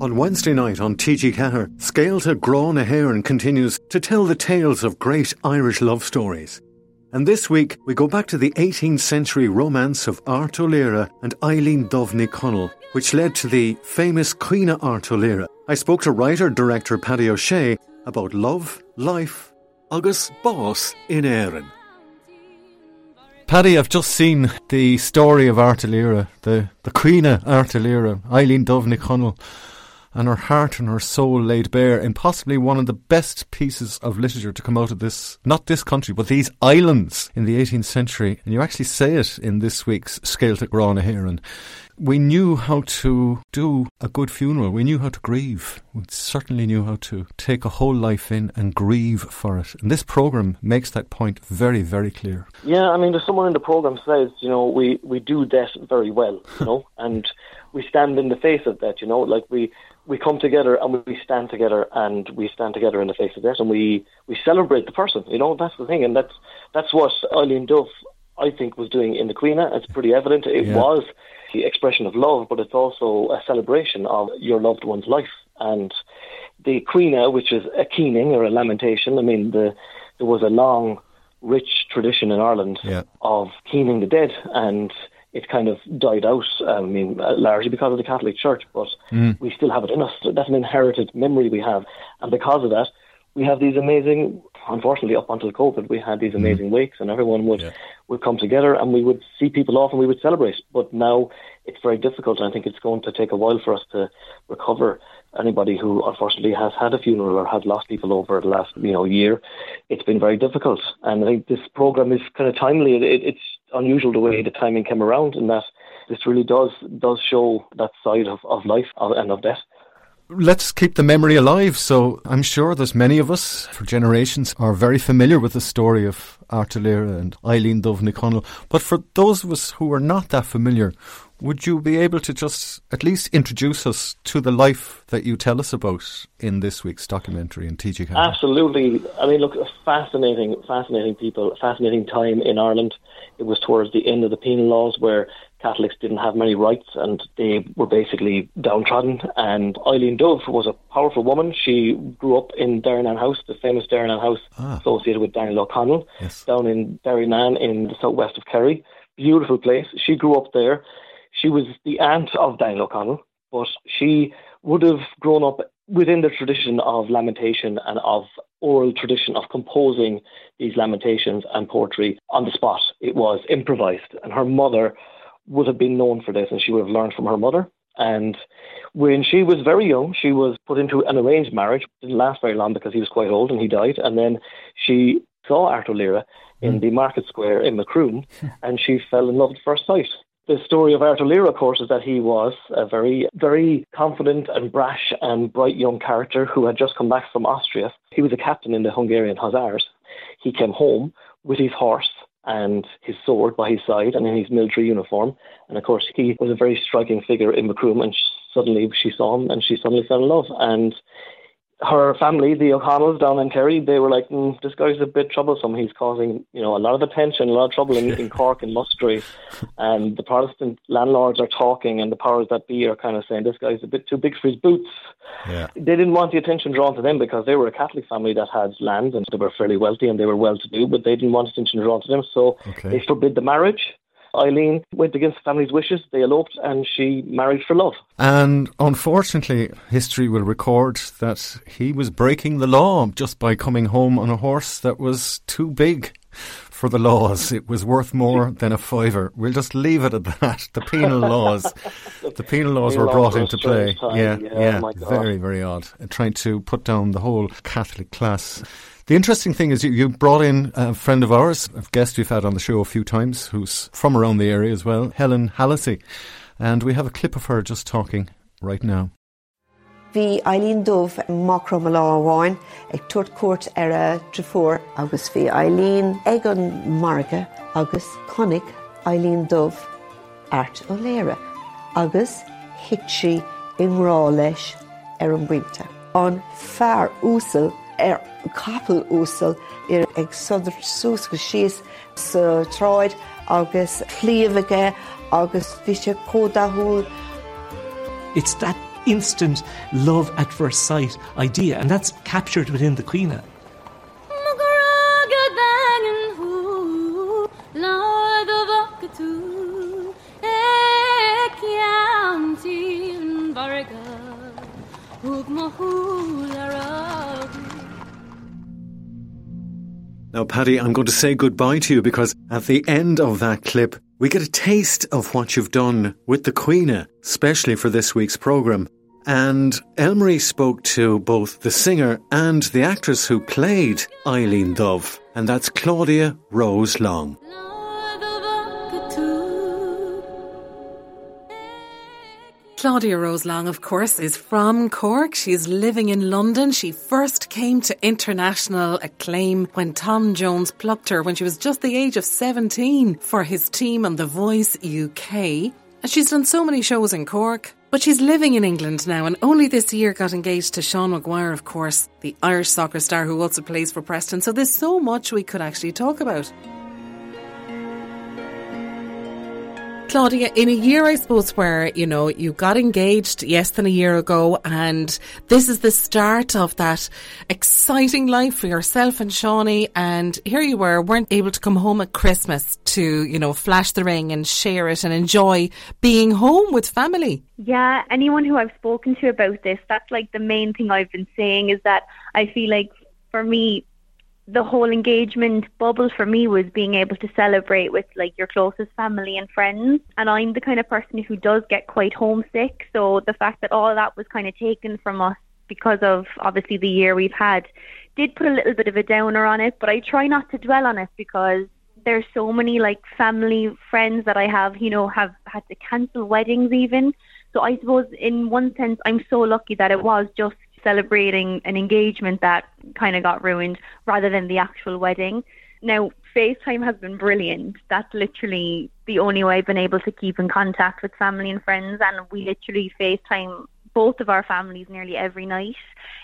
On Wednesday night on TG4, Scaleta Grán Heron continues to tell the tales of great Irish love stories. And this week, we go back to the 18th century romance of Art O'Leary and Eileen Dubh Ní Chonaill, which led to the famous Caoineadh Art O'Leary. I spoke to writer-director Paddy O'Shea about love, life, agus boss in Erin. Paddy, I've just seen the story of Art O'Leary, the, the Caoineadh Art O'Leary, Eileen Dubh Ní Chonaill, and her heart and her soul laid bare in possibly one of the best pieces of literature to come out of this, not this country, but these islands in the 18th century. And you actually say it in this week's at Grá na hÉireann. We knew how to do a good funeral. We knew how to grieve. We certainly knew how to take a whole life in and grieve for it. And this programme makes that point very, very clear. Yeah, I mean, there's someone in the programme says, you know, we, we do that very well, you know, and we stand in the face of that, you know, like we, we come together and we stand together and we stand together in the face of death and we, we celebrate the person, you know, that's the thing. And that's, that's what Eileen Dubh, I think, was doing in the Caoineadh. It's pretty evident. It Yeah. was the expression of love, but it's also a celebration of your loved one's life. And the Caoineadh, uh, which is a keening or a lamentation, I mean, the, there was a long, rich tradition in Ireland Yeah. of keening the dead, and it kind of died out. Um, I mean, uh, largely because of the Catholic Church, but mm. we still have it in us. That's an inherited memory we have, and because of that, we have these amazing. Unfortunately, up until COVID, we had these mm-hmm. amazing wakes, and everyone would would come together, and we would see people off, and we would celebrate. But now it's very difficult, and I think it's going to take a while for us to recover. Anybody who unfortunately has had a funeral or has lost people over the last you know year, it's been very difficult. And I think this program is kind of timely. It, it, it's unusual the way the timing came around, and that this really does does show that side of, of life and of death. Let's keep the memory alive. So I'm sure there's many of us for generations are very familiar with the story of Art O'Leary and Eileen Dubh Ní Chonaill. But for those of us who are not that familiar, would you be able to just at least introduce us to the life that you tell us about in this week's documentary in TG4? Absolutely. I mean, look, fascinating, fascinating people, fascinating time in Ireland. It was towards the end of the penal laws where Catholics didn't have many rights and they were basically downtrodden. And Eileen Dubh was a powerful woman. She grew up in Derrynane House, the famous Derrynane House ah. associated with Daniel O'Connell, Yes. down in Derrynane in the southwest of Kerry. Beautiful place. She grew up there. She was the aunt of Daniel O'Connell, but she would have grown up within the tradition of lamentation and of oral tradition of composing these lamentations and poetry on the spot. It was improvised, and her mother would have been known for this, and she would have learned from her mother. And when she was very young, she was put into an arranged marriage. It Didn't last very long because he was quite old and he died. And then she saw Art O'Leary in hmm. the market square in Macroom, and she fell in love at first sight. The story of Art O'Leary, of course, is that he was a very, very confident and brash and bright young character who had just come back from Austria. He was a captain in the Hungarian Hussars. He came home with his horse and his sword by his side and in his military uniform. And of course, he was a very striking figure in Macroom, and suddenly she saw him and she suddenly fell in love. And her family, the O'Connells down in Kerry, they were like, mm, "This guy's a bit troublesome. He's causing, you know, a lot of attention, a lot of trouble in, in Cork and Muskerry." And the Protestant landlords are talking, and the powers that be are kind of saying, "This guy's a bit too big for his boots." Yeah. They didn't want the attention drawn to them because they were a Catholic family that had land and they were fairly wealthy and they were well-to-do, but they didn't want attention drawn to them, so Okay. they forbid the marriage. Eileen went against the family's wishes. They eloped, and she married for love. And unfortunately, history will record that he was breaking the law just by coming home on a horse that was too big for the laws. It was worth more than a fiver. We'll just leave it at that. The penal laws, the penal laws were Penal brought were a into play. time, Yeah, yeah, yeah, very, very odd. Uh, Trying to put down the whole Catholic class. The interesting thing is you, you brought in a friend of ours, a guest we've had on the show a few times, who's from around the area as well, Helen Hallisey. And we have a clip of her just talking right now. Bhí Eileen Dove macro má láháin ag tuairt cuat ar a trefuór agus bhí Eileen ag an marga agus connic Eileen Dove art ó léire agus hit si inrá leis ar an buinte. An fear úsal ar capel úsal ar ag sodar sús go síos sa It's that instant love at first sight idea, and that's captured within the Caoineadh. Now, Paddy, I'm going to say goodbye to you because at the end of that clip, we get a taste of what you've done with the Caoineadh, especially for this week's programme. And Elmarie spoke to both the singer and the actress who played Eileen Dubh, and that's Claudia Rose Long. Claudia Rose Long, of course, is from Cork. She's living in London. She first came to international acclaim when Tom Jones plucked her when she was just the age of 17 for his team on The Voice UK. And she's done so many shows in Cork. But she's living in England now and only this year got engaged to Sean Maguire, of course, the Irish soccer star who also plays for Preston. So there's so much we could actually talk about. Claudia, in a year, I suppose, where, you know, you got engaged less than a year ago, and this is the start of that exciting life for yourself and Shawnee, and here you were, weren't able to come home at Christmas to, you know, flash the ring and share it and enjoy being home with family. Yeah, anyone who I've spoken to about this, that's like the main thing I've been saying is that I feel like for me, the whole engagement bubble for me was being able to celebrate with like your closest family and friends. And I'm the kind of person who does get quite homesick. So the fact that all that was kind of taken from us because of obviously the year we've had did put a little bit of a downer on it. But I try not to dwell on it because there's so many like family friends that I have, you know, have had to cancel weddings even. So I suppose in one sense I'm so lucky that it was just celebrating an engagement that kind of got ruined rather than the actual wedding. Now, FaceTime has been brilliant. That's literally the only way I've been able to keep in contact with family and friends, and we literally FaceTime both of our families nearly every night.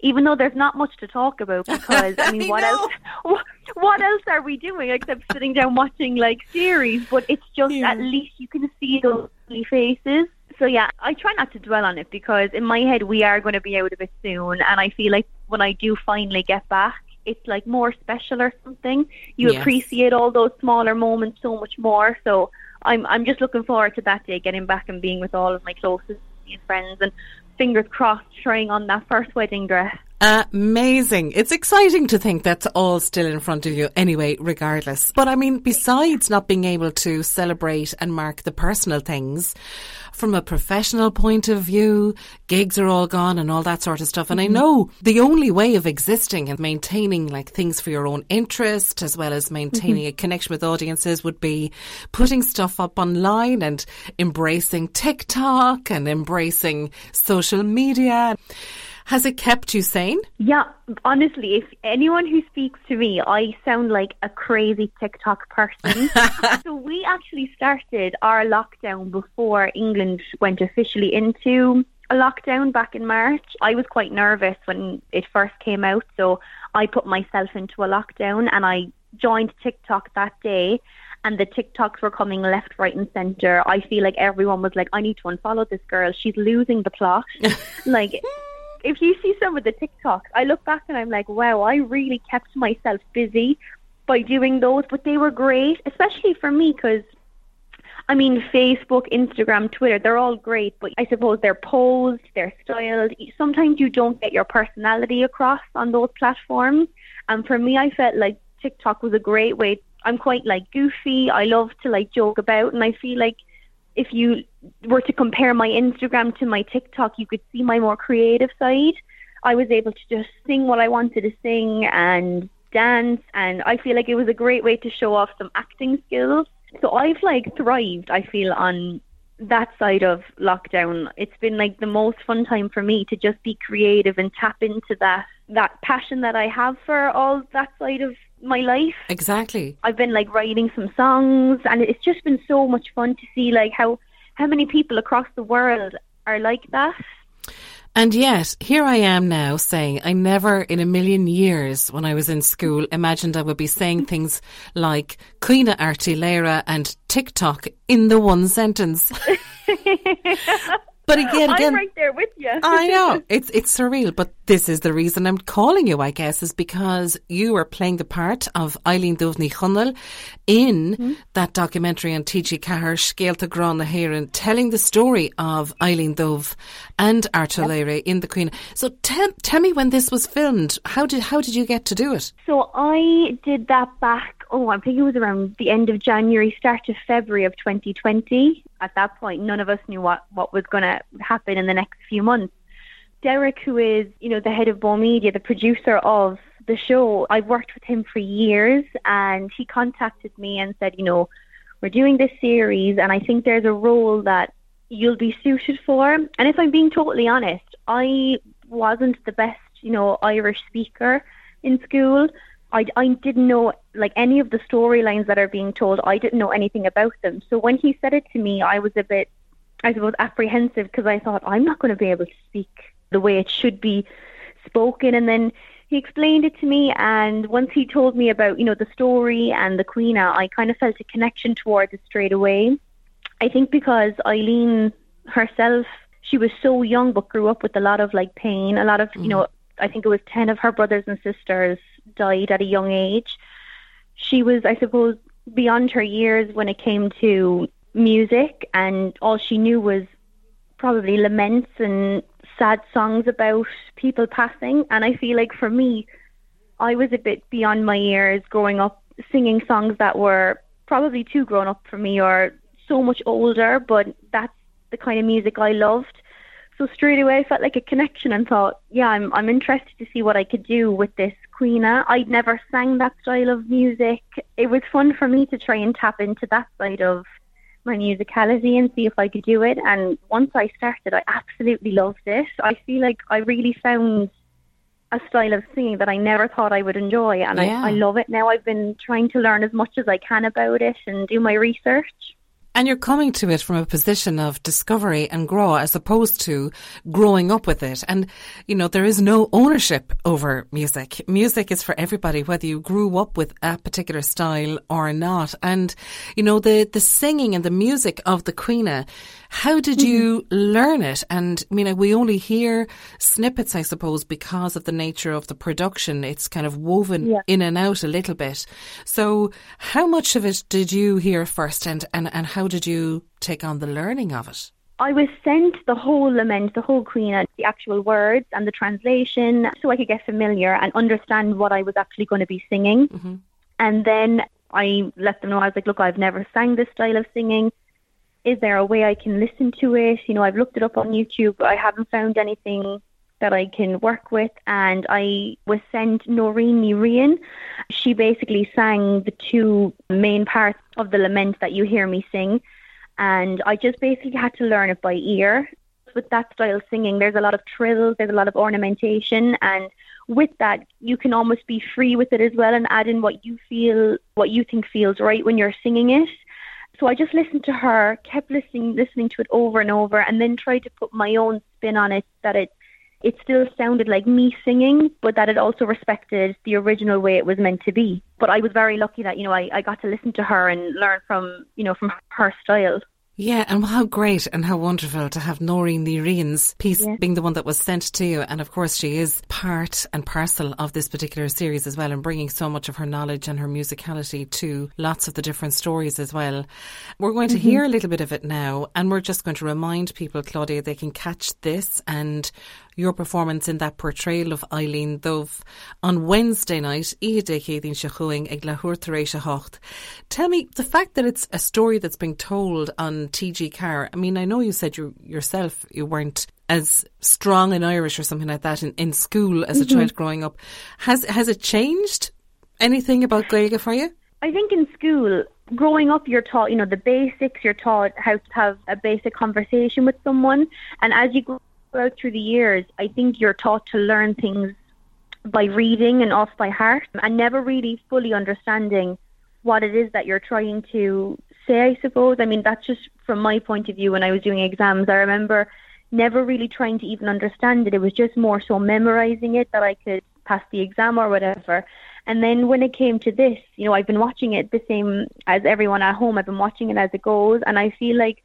Even though there's not much to talk about, because I mean, I what know. else? What, else are we doing except sitting down watching like series? But it's just Yeah. at least you can see those faces. So yeah, I try not to dwell on it because in my head we are going to be out of it soon, and I feel like when I do finally get back, it's like more special or something. You Yes. appreciate all those smaller moments so much more. So I'm I'm just looking forward to that day, getting back and being with all of my closest friends, and fingers crossed, trying on that first wedding dress. Amazing. It's exciting to think that's all still in front of you anyway, regardless. But I mean, besides not being able to celebrate and mark the personal things, from a professional point of view, gigs are all gone and all that sort of stuff. And I know the only way of existing and maintaining like things for your own interest as well as maintaining mm-hmm. a connection with audiences would be putting stuff up online and embracing TikTok and embracing social media. Has it kept you sane? Yeah, honestly, if anyone who speaks to me, I sound like a crazy TikTok person. so we actually started our lockdown before England went officially into a lockdown back in March. I was quite nervous when it first came out, so I put myself into a lockdown and I joined TikTok that day. And the TikToks were coming left, right, and center. I feel like everyone was like, I need to unfollow this girl. She's losing the plot. like, if you see some of the TikToks, I look back and I'm like, wow, I really kept myself busy by doing those, but they were great, especially for me because I mean, Facebook, Instagram, Twitter, they're all great, but I suppose they're posed, they're styled. Sometimes you don't get your personality across on those platforms. And for me, I felt like TikTok was a great way. I'm quite like goofy. I love to like joke about, and I feel like if you were to compare my Instagram to my TikTok, you could see my more creative side. I was able to just sing what I wanted to sing and dance, and I feel like it was a great way to show off some acting skills. So I've like thrived, I feel, on that side of lockdown. It's been like the most fun time for me to just be creative and tap into that that passion that I have for all that side of my life. Exactly. I've been like writing some songs and it's just been so much fun to see like how how many people across the world are like that. And yet, here I am now saying I never in a million years when I was in school imagined I would be saying things like Caoineadh Airt Uí Laoghaire and TikTok in the one sentence. But again, again, I'm right there with you. I know it's it's surreal, but this is the reason I'm calling you. I guess is because you are playing the part of Eileen Dubh Ní Chonaill in mm-hmm. that documentary on TG4 Scéalta Grá na hÉireann, telling the story of Eileen Dubh and Art O'Leary yep. in the Caoineadh. So tell tell me when this was filmed. How did how did you get to do it? So I did that back oh, I think it was around the end of January, start of February of 2020. At that point, none of us knew what, what was going to happen in the next few months. Derek, who is, you know, the head of Bó Media, the producer of the show, I've worked with him for years and he contacted me and said, you know, we're doing this series and I think there's a role that you'll be suited for. And if I'm being totally honest, I wasn't the best, you know, Irish speaker in school. I, I didn't know like any of the storylines that are being told. I didn't know anything about them. So when he said it to me, I was a bit, I suppose, apprehensive because I thought I'm not going to be able to speak the way it should be spoken. And then he explained it to me, and once he told me about you know the story and the Caoineadh, uh, I kind of felt a connection towards it straight away. I think because Eileen herself, she was so young but grew up with a lot of like pain, a lot of you mm-hmm. know. I think it was ten of her brothers and sisters died at a young age. She was, I suppose, beyond her years when it came to music, and all she knew was probably laments and sad songs about people passing. And I feel like for me, I was a bit beyond my years growing up singing songs that were probably too grown up for me or so much older, but that's the kind of music I loved. So straight away I felt like a connection and thought, yeah, I'm I'm interested to see what I could do with this Caoineadh. I'd never sang that style of music. It was fun for me to try and tap into that side of my musicality and see if I could do it. And once I started, I absolutely loved it. I feel like I really found a style of singing that I never thought I would enjoy, and yeah. I, I love it now. I've been trying to learn as much as I can about it and do my research. And you're coming to it from a position of discovery and grow as opposed to growing up with it. And, you know, there is no ownership over music. Music is for everybody, whether you grew up with a particular style or not. And, you know, the, the singing and the music of the Caoineadh how did you mm-hmm. learn it? And I mean, we only hear snippets, I suppose, because of the nature of the production. It's kind of woven yeah. in and out a little bit. So, how much of it did you hear first, and, and, and how did you take on the learning of it? I was sent the whole lament, the whole Caoineadh, the actual words and the translation, so I could get familiar and understand what I was actually going to be singing. Mm-hmm. And then I let them know I was like, look, I've never sang this style of singing is there a way I can listen to it? You know, I've looked it up on YouTube, but I haven't found anything that I can work with. And I was sent Nóirín Ní Riain. She basically sang the two main parts of the lament that you hear me sing. And I just basically had to learn it by ear. With that style of singing, there's a lot of trills, there's a lot of ornamentation, and with that, you can almost be free with it as well and add in what you feel, what you think feels right when you're singing it. So I just listened to her, kept listening, listening to it over and over, and then tried to put my own spin on it that it it still sounded like me singing, but that it also respected the original way it was meant to be. But I was very lucky that you know I, I got to listen to her and learn from you know from her style. Yeah, and how great and how wonderful to have Nóirín Ní Riain's piece Yeah. being the one that was sent to you. And of course, she is part and parcel of this particular series as well and bringing so much of her knowledge and her musicality to lots of the different stories as well. We're going to Mhm. hear a little bit of it now and we're just going to remind people, Claudia, they can catch this and your performance in that portrayal of Eileen Dubh on Wednesday night, Iad Céadín se chuing ag le Huairtar éis a hocht. Tell me, the fact that it's a story that's being told on TG4, I mean, I know you said you yourself you weren't as strong in Irish or something like that in, in school as a Mhm. child growing up. Has has it changed anything about Gaeilge for you? I think in school, growing up, you're taught, you know, the basics. You're taught how to have a basic conversation with someone, and as you go out through the years, I think you're taught to learn things by reading and off by heart, and never really fully understanding what it is that you're trying to say. I suppose. I mean, that's just from my point of view. When I was doing exams, I remember never really trying to even understand it. It was just more so memorizing it that I could pass the exam or whatever. And then when it came to this, you know, I've been watching it the same as everyone at home. I've been watching it as it goes, and I feel like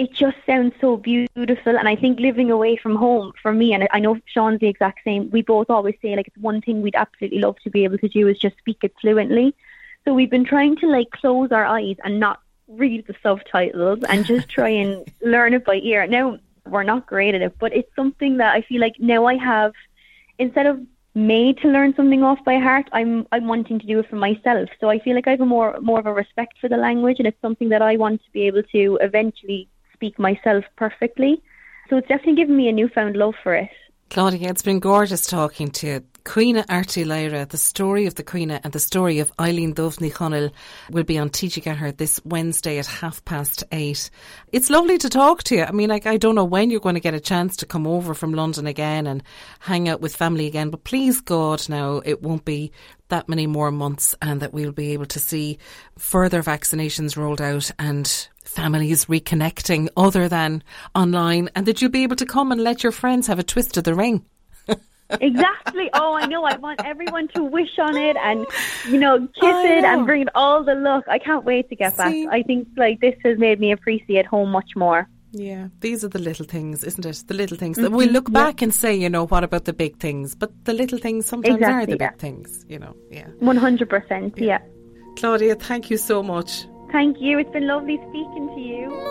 it just sounds so beautiful. And I think living away from home for me, and I know Sean's the exact same. We both always say like it's one thing we'd absolutely love to be able to do is just speak it fluently. So we've been trying to like close our eyes and not read the subtitles and just try and learn it by ear. Now we're not great at it, but it's something that I feel like now I have instead of made to learn something off by heart, I'm I'm wanting to do it for myself. So I feel like I have a more more of a respect for the language and it's something that I want to be able to eventually speak myself perfectly. So it's definitely given me a newfound love for it. Claudia, it's been gorgeous talking to you. Caoineadh Airt Uí Laoghaire, the story of the Caoineadh and the story of Eileen Dubh Ní Chonaill will be on TG4 this Wednesday at half past eight. It's lovely to talk to you. I mean, like, I don't know when you're going to get a chance to come over from London again and hang out with family again, but please God now it won't be that many more months and that we'll be able to see further vaccinations rolled out and families reconnecting other than online and that you'll be able to come and let your friends have a twist of the ring. exactly. Oh, I know. I want everyone to wish on it and, you know, kiss it and bring it all the luck. I can't wait to get back. I think like this has made me appreciate home much more. Yeah, these are the little things, isn't it? The little things that we mm-hmm. look back and say, you know, what about the big things? But the little things sometimes are the yeah. big things, you know. Yeah. One hundred percent. Yeah. Claudia, thank you so much. Thank you. It's been lovely speaking to you.